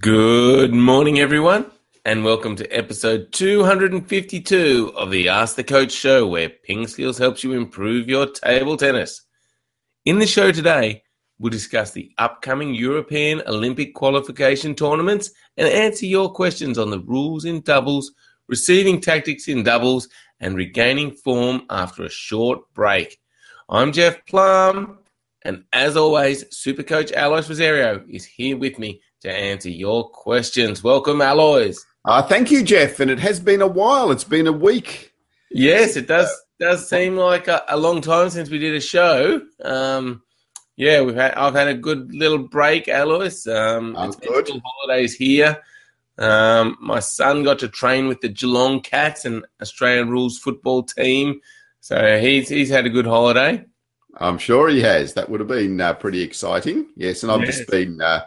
Good morning, everyone, and welcome to episode 252 of the Ask the Coach show, where Ping Skills helps you improve your table tennis. In the show today, we'll discuss the upcoming European Olympic qualification tournaments and answer your questions on the rules in doubles, receiving tactics in doubles, and regaining form after a short break. I'm Jeff Plumb, and as always, Super Coach Alois Rosario is here with me to answer your questions. Welcome, Alois. Uh, thank you, Jeff. And it has been a while. It's been a week. Yes, it does. Does seem like a, a long time since we did a show. Um, yeah, we've had. I've had a good little break, Alois. Um, it's been good. holidays here. Um, my son got to train with the Geelong Cats and Australian rules football team, so he's he's had a good holiday. I'm sure he has. That would have been uh, pretty exciting. Yes. And I've Yes. just been uh,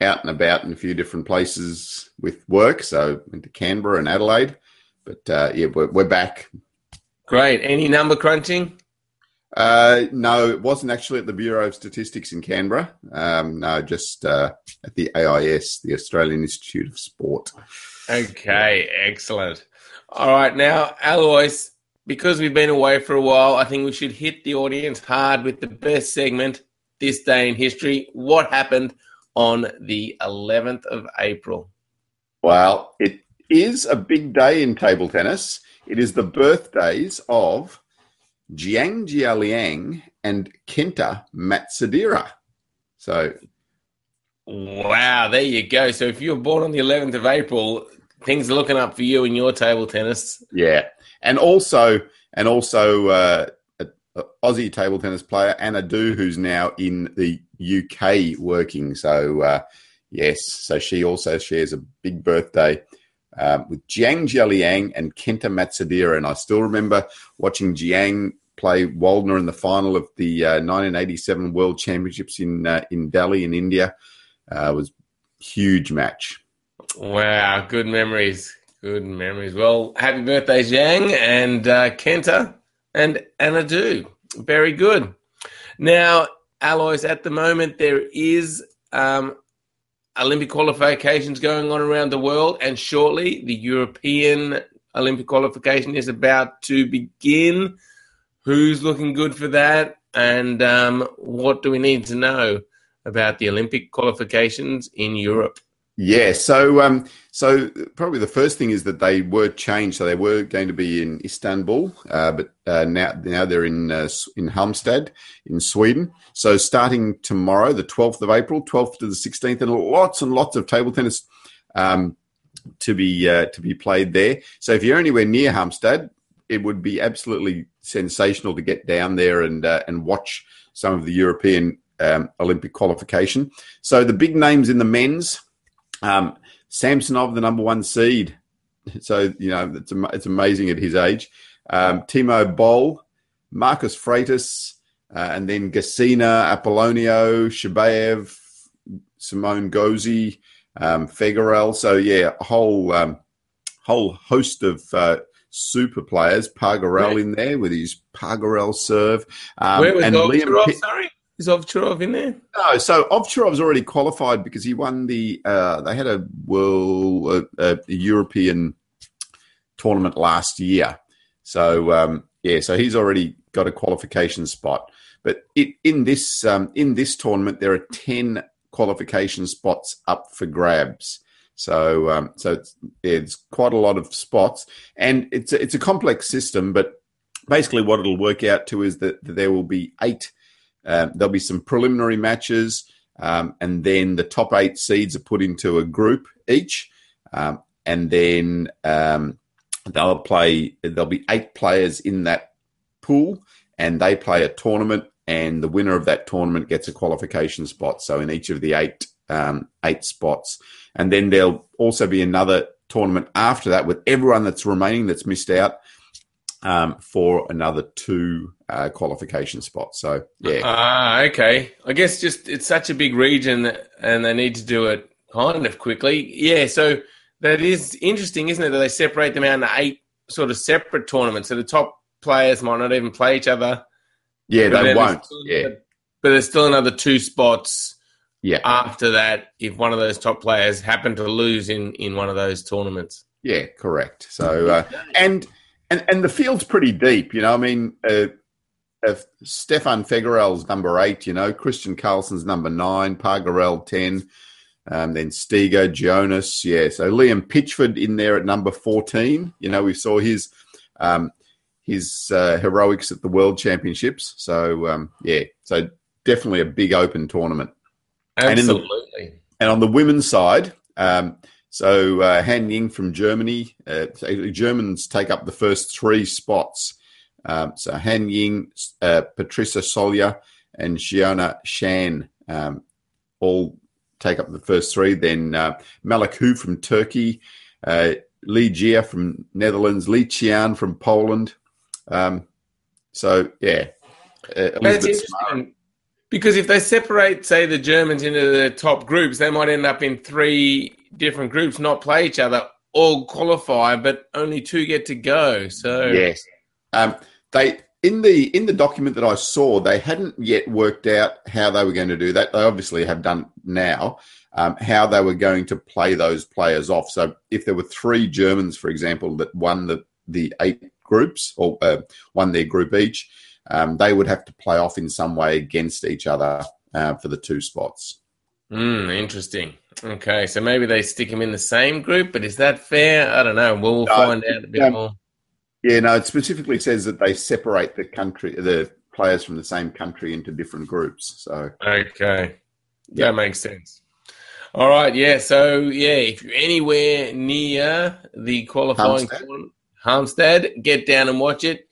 out and about in a few different places with work. So went to Canberra and Adelaide. But uh, yeah, we're, we're back. Great. Any number crunching? Uh, no, it wasn't actually at the Bureau of Statistics in Canberra. Um, no, just uh, at the AIS, the Australian Institute of Sport. Okay, excellent. All right, now, Alois, because we've been away for a while, I think we should hit the audience hard with the best segment this day in history. What happened on the 11th of April? Well, it is a big day in table tennis. It is the birthdays of Jiang Jialiang and Kenta Matsudaira. So, Wow, there you go. So if you were born on the 11th of April, things are looking up for you in your table tennis. yeah. And also, and also, uh, Aussie table tennis player, Anna Du, who's now in the UK working. So, uh, yes, so she also shares a big birthday um, with Jiang Jialiang and Kenta Matsudaira. And I still remember watching Jiang play Waldner in the final of the uh, 1987 World Championships in uh, in Delhi in India. Uh, was huge match. Wow, good memories. Good memories. Well, happy birthday, Jiang and uh, Kenta and i do Very good. Now, Alois, at the moment, there is um, Olympic qualifications going on around the world, and shortly the European Olympic qualification is about to begin. Who's looking good for that? And um, what do we need to know about the Olympic qualifications in Europe? Yeah, so um, so probably the first thing is that they were changed. So they were going to be in Istanbul, uh, but uh, now now they're in uh, in Halmstad in Sweden. So starting tomorrow, the twelfth of April, twelfth to the sixteenth, and lots and lots of table tennis um, to be uh, to be played there. So if you're anywhere near Halmstad, it would be absolutely sensational to get down there and uh, and watch some of the European um, Olympic qualification. So the big names in the men's. Um, Samsonov, the number one seed. So, you know, it's, it's amazing at his age. Um, Timo Boll, Marcos Freitas, uh, and then Gacina, Apolonia, Shabayev, Simon Gauzy, um, Figueroa. So, yeah, a whole, um, whole host of uh, super players. Pär Gerell Where- in there with his Pär Gerell serve. Um, Where was and Liam? Sorry, is Ovcharov in there? no, so Ovcharov's already qualified because he won the. Uh, they had a world, uh, a European tournament last year. So um, yeah, so he's already got a qualification spot. But it, in this um, in this tournament, there are ten qualification spots up for grabs. So um, so it's, it's quite a lot of spots, and it's a, it's a complex system. But basically, what it'll work out to is that there will be eight um, there'll be some preliminary matches, um, and then the top eight seeds are put into a group each, um, and then um, they'll play. There'll be eight players in that pool, and they play a tournament, and the winner of that tournament gets a qualification spot. So in each of the eight um, eight spots, and then there'll also be another tournament after that with everyone that's remaining that's missed out um, for another two uh, qualification spots. So yeah, Ah, okay. I guess just it's such a big region, and they need to do it kind of quickly. Yeah, so that is interesting, isn't it? That they separate them out into eight sort of separate tournaments. So the top players might not even play each other. yeah, they won't. still- Yeah, But there's still another two spots Yeah. after that if one of those top players happen to lose in in one of those tournaments. Yeah, correct. So uh, and and and the field's pretty deep. You know, I mean, uh, uh, Stefan Fegerl's number eight. You know, Kristian Karlsson's number nine, Pär Gerell ten, um, then Stiga, Jonas. Yeah, so Liam Pitchford in there at number fourteen. You know, we saw his um, his uh, heroics at the World Championships. So um, yeah, so definitely a big open tournament. And the- Absolutely. And on the women's side, um, so uh, Han Ying from Germany, uh, Germans take up the first three spots. Um, so Han Ying, uh, Petrissa Solja, and Xiaona Shan um, all take up the first three. Then uh, Melek Hu from Turkey, uh, Li Jia from Netherlands, Li Qian from Poland. Um, so yeah, uh, That's Elizabeth Smart- interesting because if they separate, say, the Germans into the top groups, they might end up in three different groups, not play each other, all qualify, but only two get to go. So Yes. Um, they in the in the document that I saw, they hadn't yet worked out how they were going to do that. They obviously have done now. Um, how they were going to play those players off. So if there were three Germans, for example, that won the the eight groups or uh, won their group each, um, they would have to play off in some way against each other uh, for the two spots. Hmm, interesting. Okay, so maybe they stick them in the same group, but is that fair? I don't know. We'll No, find out a bit um, more. Yeah, no, it specifically says that they separate the country, the players from the same country into different groups. So Okay. Yeah. That makes sense. All right, yeah. So yeah, if you're anywhere near the qualifying tournament, Halmstad, get down and watch it.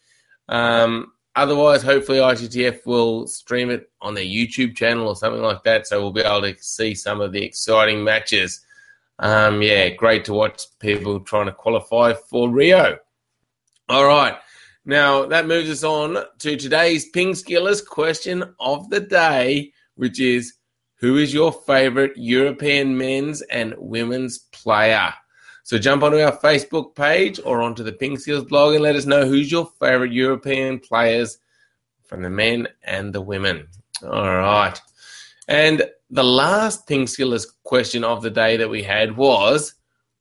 Um, otherwise, hopefully ITTF will stream it on their YouTube channel or something like that, so we'll be able to see some of the exciting matches. Um, yeah, great to watch people trying to qualify for Rio. All right. Now that moves us on to today's Ping Skillers question of the day, which is who is your favorite European men's and women's player? So jump onto our Facebook page or onto the Ping Skills blog and let us know who's your favorite European players from the men and the women. All right. And the last Ping Skillers question of the day that we had was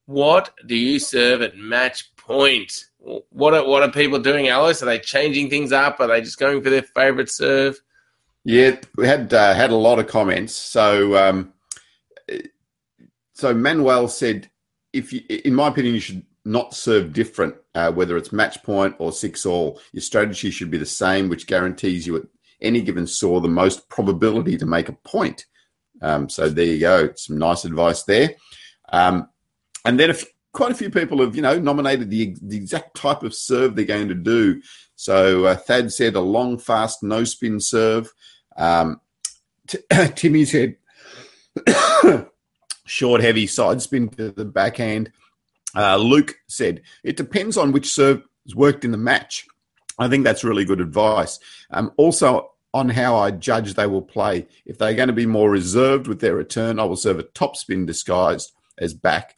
what do you serve at match point? What are, what are people doing, Alice? Are they changing things up? Are they just going for their favorite serve? Yeah, we had uh, had a lot of comments. So, um, so Manuel said, if you, in my opinion, you should not serve different, uh, whether it's match point or six all. Your strategy should be the same, which guarantees you at any given saw the most probability to make a point. Um, so there you go. Some nice advice there. Um, and then if quite a few people have, you know, nominated the, the exact type of serve they're going to do. So uh, Thad said a long, fast, no spin serve. Um, T- Timmy said short, heavy side spin to the backhand. Uh, Luke said it depends on which serve has worked in the match. I think that's really good advice. Um, also, on how I judge they will play. If they're going to be more reserved with their return, I will serve a top spin disguised as back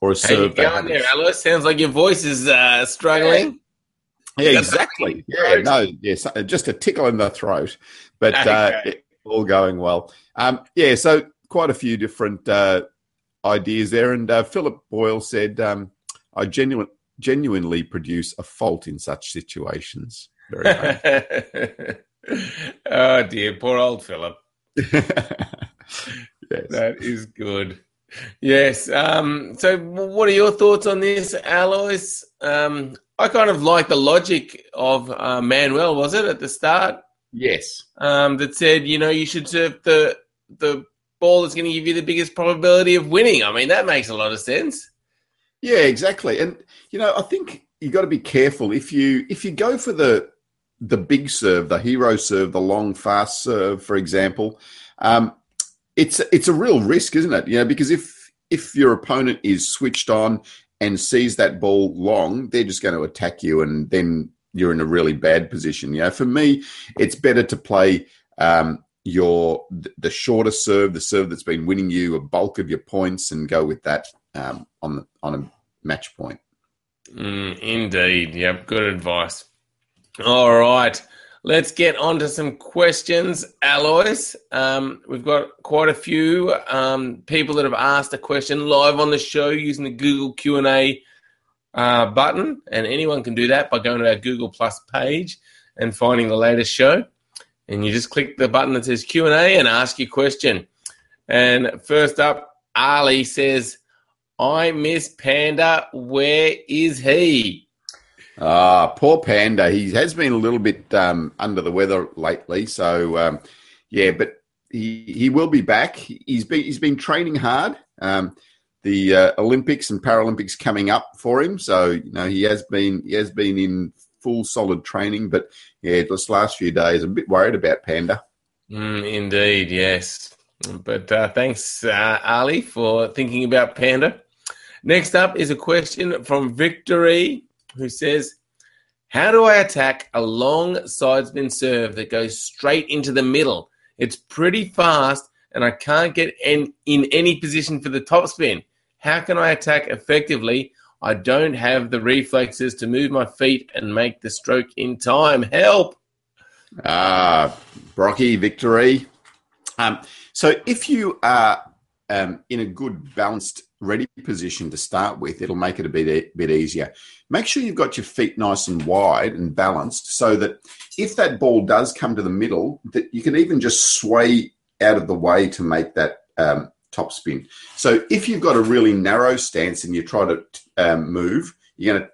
or a How you serve. that going there, Alice? Sounds like your voice is uh, struggling. Yeah, That's exactly. Yeah, no, yes, just a tickle in the throat, but uh, Okay. all going well. Um, yeah, so quite a few different uh, ideas there. And uh, Philip Boyle said, um, "I genuine, genuinely produce a fault in such situations." Oh dear, poor old Philip. yes. That is good. Yes. Um, so, what are your thoughts on this, Alois? Um, I kind of like the logic of uh, Manuel, was it at the start? yes. Um, that said, you know, you should serve the the ball that's going to give you the biggest probability of winning. I mean, that makes a lot of sense. Yeah, exactly. And you know, I think you got to be careful if you if you go for the the big serve, the hero serve, the long fast serve, for example. Um, it's it's a real risk, isn't it? You know, because if if your opponent is switched on and sees that ball long, they're just going to attack you, and then you're in a really bad position. You know, for me, it's better to play um, your the shorter serve, the serve that's been winning you a bulk of your points, and go with that um, on the on a match point. Mm, indeed. Yep. Good advice. All right. let's get on to some questions, Alois. Um, we've got quite a few um, people that have asked a question live on the show using the Google Q and A uh, button, and anyone can do that by going to our Google Plus page and finding the latest show. And you just click the button that says Q and A and ask your question. And first up, Ali says, "I miss Panda. Where is he?" Ah, poor Panda. He has been a little bit um, under the weather lately. So, um, yeah, but he he will be back. He's been he's been training hard. Um, the uh, Olympics and Paralympics coming up for him, so you know he has been he has been in full solid training. But yeah, this last few days, I'm a bit worried about Panda. Mm, indeed, yes. But uh, thanks, uh, Ali, for thinking about Panda. Next up is a question from Victory who says, How do I attack a long sidespin serve that goes straight into the middle? It's pretty fast and I can't get in, in any position for the topspin. How can I attack effectively? I don't have the reflexes to move my feet and make the stroke in time. Help! Ah, uh, Brocky, victory. Um, so if you are um, in a good balanced ready position to start with, it'll make it a bit, a bit easier. Make sure you've got your feet nice and wide and balanced so that if that ball does come to the middle, that you can even just sway out of the way to make that um, top spin. So if you've got a really narrow stance and you try to um, move, you're going to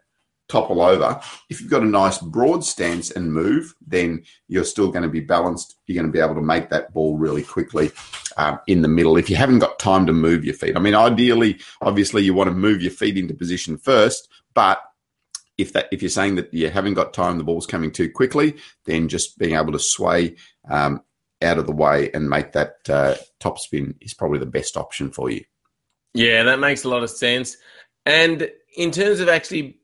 topple over. If you've got a nice broad stance and move, then you're still going to be balanced. You're going to be able to make that ball really quickly um, in the middle. If you haven't got time to move your feet, I mean, ideally, obviously, you want to move your feet into position first, but if that if you're saying that you haven't got time, the ball's coming too quickly, then just being able to sway um, out of the way and make that uh, top spin is probably the best option for you. Yeah, that makes a lot of sense. And in terms of actually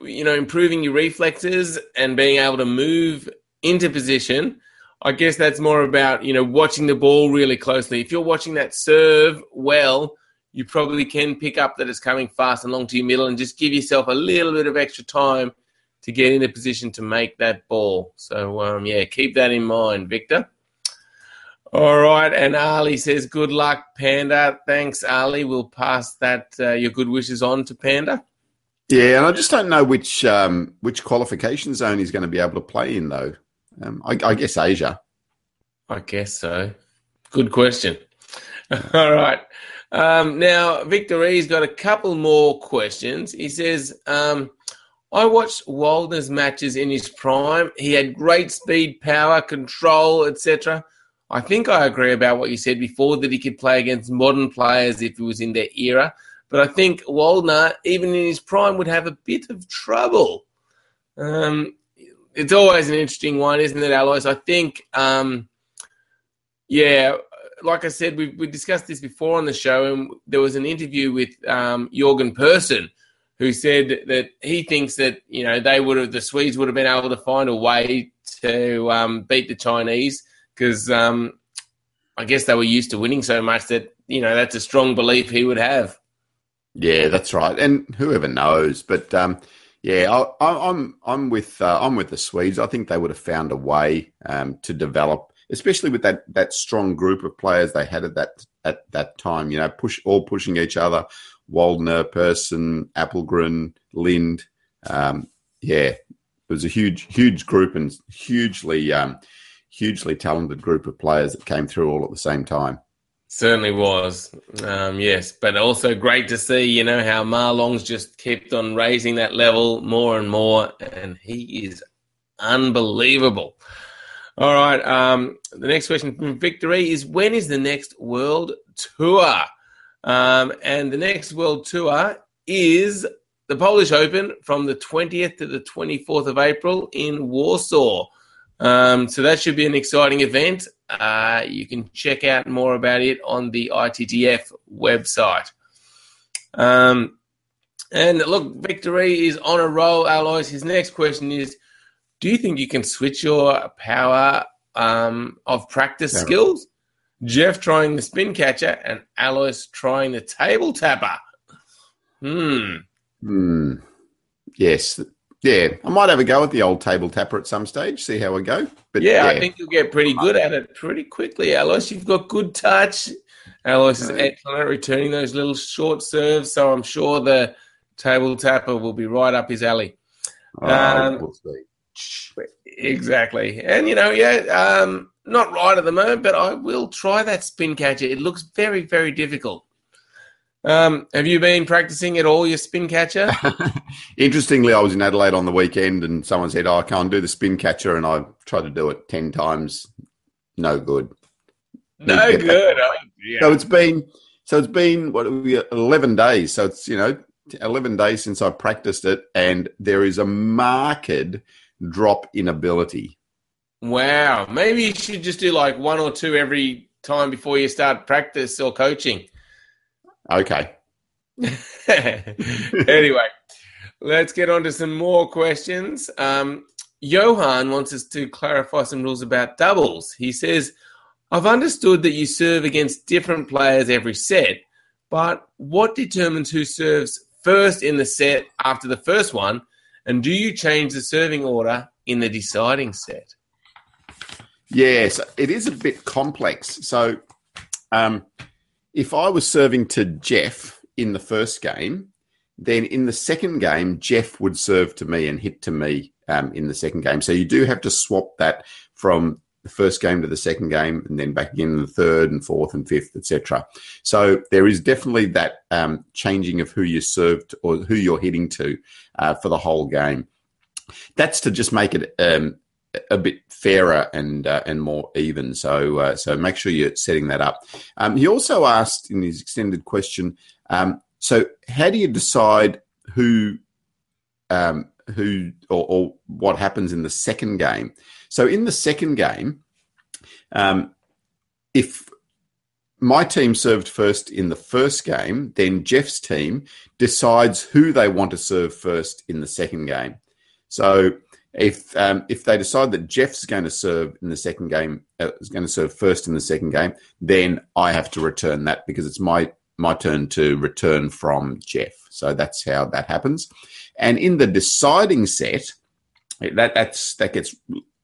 you know, improving your reflexes and being able to move into position. I guess that's more about, you know, watching the ball really closely. If you're watching that serve well, you probably can pick up that it's coming fast and long to your middle and just give yourself a little bit of extra time to get in a position to make that ball. So, um, yeah, keep that in mind, Victor. All right, and Ali says, "Good luck, Panda." Thanks, Ali. We'll pass that uh, your good wishes on to Panda. Yeah, and I just don't know which um, which qualification zone he's going to be able to play in, though. Um, I, I, guess Asia. I guess so. Good question. All right. Um, now, Victor E's got a couple more questions. He says, um, I watched Waldner's matches in his prime. He had great speed, power, control, etc. I think I agree about what you said before that he could play against modern players if he was in their era. But I think Waldner, even in his prime, would have a bit of trouble. Um, it's always an interesting one, isn't it, Alois? I think, um, yeah, like I said, we, we discussed this before on the show, and there was an interview with um, Jorgen Persson, who said that he thinks that you know they would have the Swedes would have been able to find a way to um, beat the Chinese because um, I guess they were used to winning so much that you know that's a strong belief he would have. Yeah, that's right. And whoever knows, but um, yeah, I, am I'm, I'm with uh, I'm with the Swedes. I think they would have found a way um, to develop, especially with that that strong group of players they had at that at that time. You know, push all pushing each other. Waldner, Persson, Appelgren, Lindh. Um, yeah, it was a huge huge group and hugely um, hugely talented group of players that came through all at the same time. Certainly was, um, yes, but also great to see, you know, how Ma Long's just kept on raising that level more and more, and he is unbelievable. All right, um, the next question from Victory is when is the next World Tour? Um, and the next World Tour is the Polish Open from the 20th to the 24th of April in Warsaw. Um, so that should be an exciting event. Uh, you can check out more about it on the ITTF website. Um, and look, Victory is on a roll, Alois. His next question is Do you think you can switch your power um, of practice skills? Jeff trying the spin catcher and Alois trying the table tapper. Hmm. Hmm. Yes. Yeah, I might have a go at the old table tapper at some stage, see how I go. But yeah, yeah. I think you'll get pretty good at it pretty quickly, Alois. You've got good touch. Alois is excellent at returning those little short serves, so I'm sure the table tapper will be right up his alley. Oh, um, we'll exactly, and you know, yeah, um, not right at the moment, but I will try that spin catcher. It looks very, very difficult. Um, have you been practicing at all your spin catcher? Interestingly, I was in Adelaide on the weekend, and someone said, "Oh, I can't do the spin catcher," and I tried to do it ten times. No good. No good. Oh, yeah. So it's been so it's been what eleven days. So it's you know eleven days since I practiced it, and there is a marked drop in ability. Wow. Maybe you should just do like one or two every time before you start practice or coaching. Okay. anyway, let's get on to some more questions. Um, Johan wants us to clarify some rules about doubles. He says, I've understood that you serve against different players every set, but what determines who serves first in the set after the first one? And do you change the serving order in the deciding set? Yes, it is a bit complex. So, um, if I was serving to Jeff in the first game, then in the second game, Jeff would serve to me and hit to me um, in the second game. So you do have to swap that from the first game to the second game, and then back again in the third and fourth and fifth, etc. So there is definitely that um, changing of who you served or who you're hitting to uh, for the whole game. That's to just make it um, a bit fairer and uh, and more even. So uh, so make sure you're setting that up. Um, he also asked in his extended question. Um, so how do you decide who um, who or, or, what happens in the second game? So in the second game, um, if my team served first in the first game, then Jeff's team decides who they want to serve first in the second game. So if um, if they decide that Jeff's going to serve in the second game, uh, is going to serve first in the second game, then I have to return that because it's my my turn to return from Jeff. So that's how that happens. And in the deciding set, that that's that gets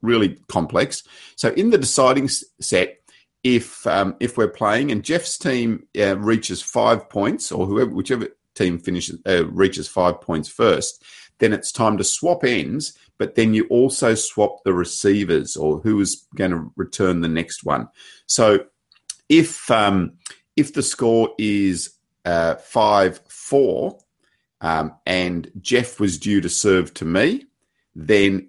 really complex. So in the deciding set, if um, if we're playing and Jeff's team uh, reaches five points, or whoever whichever team finishes uh, reaches five points first, then it's time to swap ends but then you also swap the receivers or who is going to return the next one. So if um, if the score is uh, five four um, and Jeff was due to serve to me, then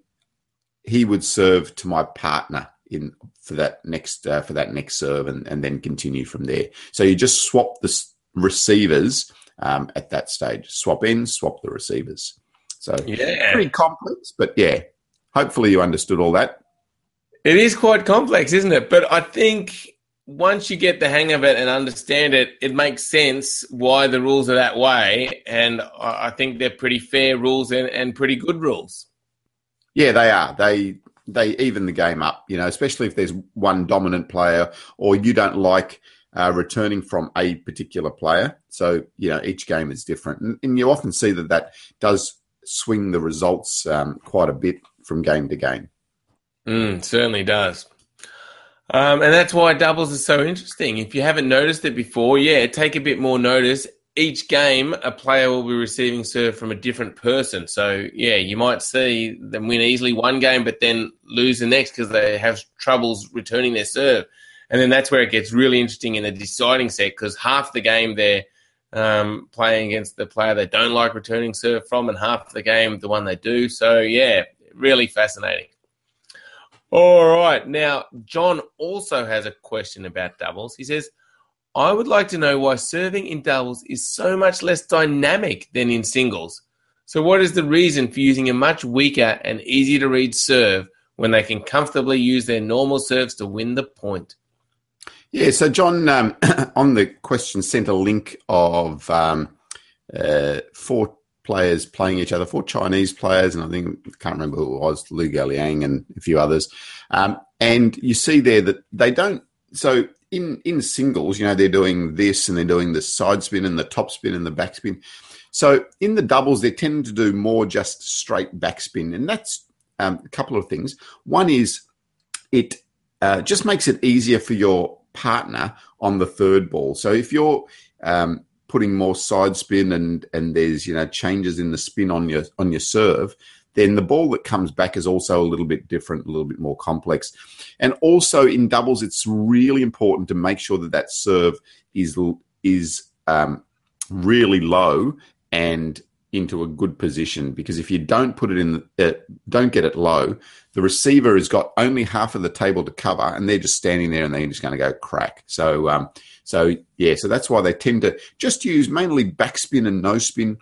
he would serve to my partner in for that next uh, for that next serve and, and then continue from there. So you just swap the receivers um, at that stage. Swap in, swap the receivers. So yeah, pretty complex, but yeah, hopefully you understood all that. It is quite complex, isn't it? But I think once you get the hang of it and understand it, it makes sense why the rules are that way. And I think they're pretty fair rules and, and pretty good rules. Yeah, they are. They they even the game up, you know, especially if there's one dominant player or you don't like uh, returning from a particular player. So, you know, each game is different. And, and you often see that that does swing the results um, quite a bit from game to game. Mm, certainly does. Um, and that's why doubles is so interesting. If you haven't noticed it before, yeah, take a bit more notice. Each game, a player will be receiving serve from a different person. So, yeah, you might see them win easily one game, but then lose the next because they have troubles returning their serve. And then that's where it gets really interesting in the deciding set because half the game they're um, playing against the player they don't like returning serve from, and half the game the one they do. So yeah, really fascinating. All right, now John also has a question about doubles. He says, "I would like to know why serving in doubles is so much less dynamic than in singles. So, what is the reason for using a much weaker and easier to read serve when they can comfortably use their normal serves to win the point?" Yeah, so John um, on the question sent a link of um, uh, four players playing each other, four Chinese players, and I think I can't remember who it was, Lu Galiang and a few others. Um, and you see there that they don't. So in in singles, you know, they're doing this and they're doing the side spin and the top spin and the back spin. So in the doubles, they tend to do more just straight backspin, and that's um, a couple of things. One is it uh, just makes it easier for your partner on the third ball. So if you're um, putting more side spin and and there's you know changes in the spin on your on your serve, then the ball that comes back is also a little bit different, a little bit more complex. And also in doubles, it's really important to make sure that that serve is is um, really low and into a good position because if you don't put it in, uh, don't get it low, the receiver has got only half of the table to cover, and they're just standing there and they're just going to go crack. So, um, so yeah, so that's why they tend to just use mainly backspin and no spin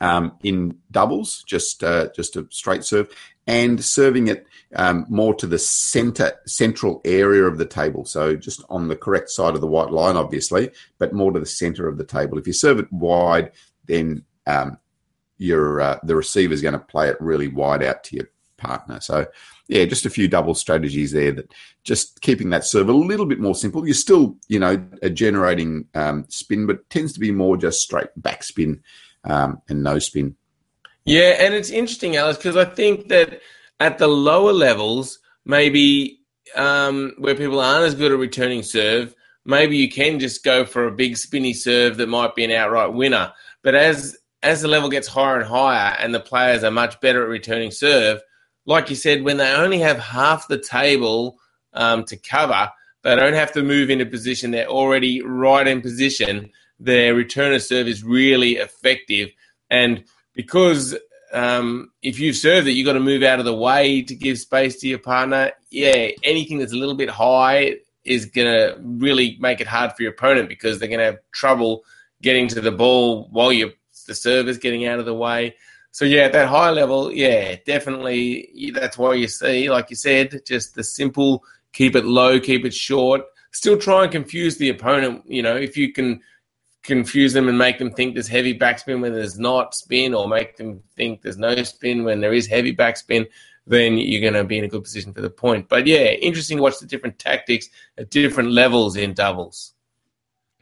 um, in doubles, just uh, just a straight serve, and serving it um, more to the center central area of the table. So just on the correct side of the white line, obviously, but more to the center of the table. If you serve it wide, then um, your uh, the receiver is going to play it really wide out to your partner. So yeah, just a few double strategies there that just keeping that serve a little bit more simple. You're still, you know, generating um, spin, but tends to be more just straight backspin um, and no spin. Yeah, and it's interesting, Alice, because I think that at the lower levels, maybe um, where people aren't as good at returning serve, maybe you can just go for a big spinny serve that might be an outright winner. But as as the level gets higher and higher, and the players are much better at returning serve, like you said, when they only have half the table um, to cover, they don't have to move into position. They're already right in position. Their return of serve is really effective, and because um, if you've served it, you've got to move out of the way to give space to your partner. Yeah, anything that's a little bit high is going to really make it hard for your opponent because they're going to have trouble getting to the ball while you the server's getting out of the way. So yeah, at that high level, yeah, definitely. That's why you see, like you said, just the simple keep it low, keep it short. Still try and confuse the opponent. You know, if you can confuse them and make them think there's heavy backspin when there's not spin, or make them think there's no spin when there is heavy backspin, then you're going to be in a good position for the point. But yeah, interesting to watch the different tactics at different levels in doubles.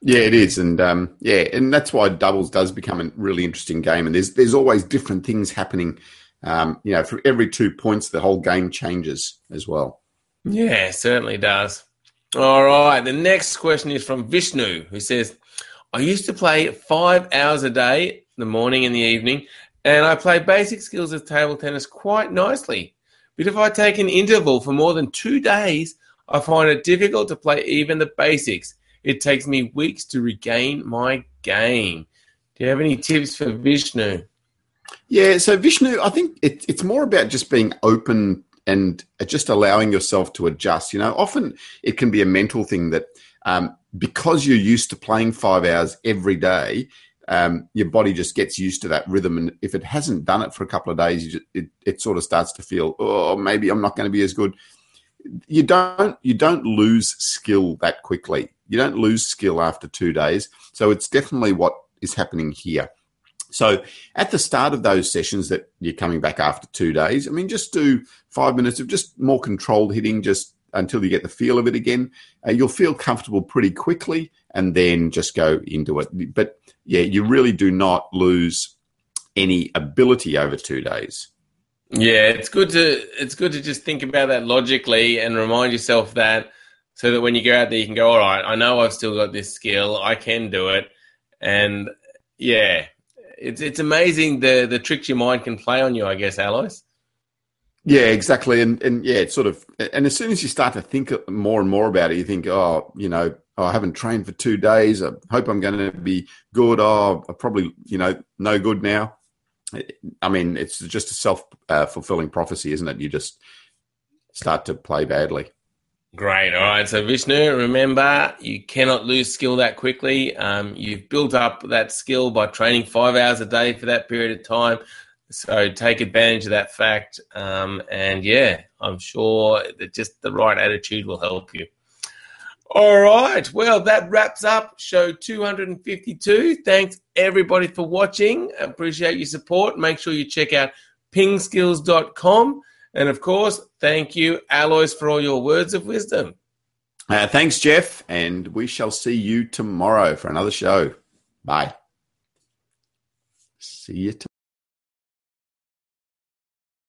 Yeah, it is, and um, yeah, and that's why doubles does become a really interesting game. And there's there's always different things happening. Um, you know, for every two points, the whole game changes as well. Yeah, certainly does. All right, the next question is from Vishnu, who says, I used to play five hours a day, the morning and the evening, and I play basic skills of table tennis quite nicely. But if I take an interval for more than two days, I find it difficult to play even the basics. It takes me weeks to regain my game. Do you have any tips for Vishnu? Yeah, so Vishnu, I think it, it's more about just being open and just allowing yourself to adjust. You know, often it can be a mental thing that um, because you're used to playing five hours every day, um, your body just gets used to that rhythm. And if it hasn't done it for a couple of days, just, it, it sort of starts to feel, oh, maybe I'm not going to be as good. You don't you don't lose skill that quickly. You don't lose skill after two days. So it's definitely what is happening here. So at the start of those sessions that you're coming back after two days, I mean, just do five minutes of just more controlled hitting, just until you get the feel of it again. Uh, you'll feel comfortable pretty quickly and then just go into it. But yeah, you really do not lose any ability over two days. Yeah, it's good to it's good to just think about that logically and remind yourself that so that when you go out there you can go, all right, I know I've still got this skill, I can do it. And yeah, it's it's amazing the the tricks your mind can play on you, I guess, Alois. Yeah, exactly. And and yeah, it's sort of and as soon as you start to think more and more about it, you think, oh, you know, oh, I haven't trained for two days. I hope I'm going to be good. Oh, I probably, you know, no good now. I mean, it's just a self uh, fulfilling prophecy, isn't it? You just start to play badly. Great. All right. So, Vishnu, remember, you cannot lose skill that quickly. Um, you've built up that skill by training five hours a day for that period of time. So take advantage of that fact. Um, and yeah, I'm sure that just the right attitude will help you. All right. Well, that wraps up show 252. Thanks everybody for watching. Appreciate your support. Make sure you check out pingskills.com. And of course, thank you, Alois, for all your words of wisdom. Uh, thanks, Jeff. And we shall see you tomorrow for another show. Bye. See you.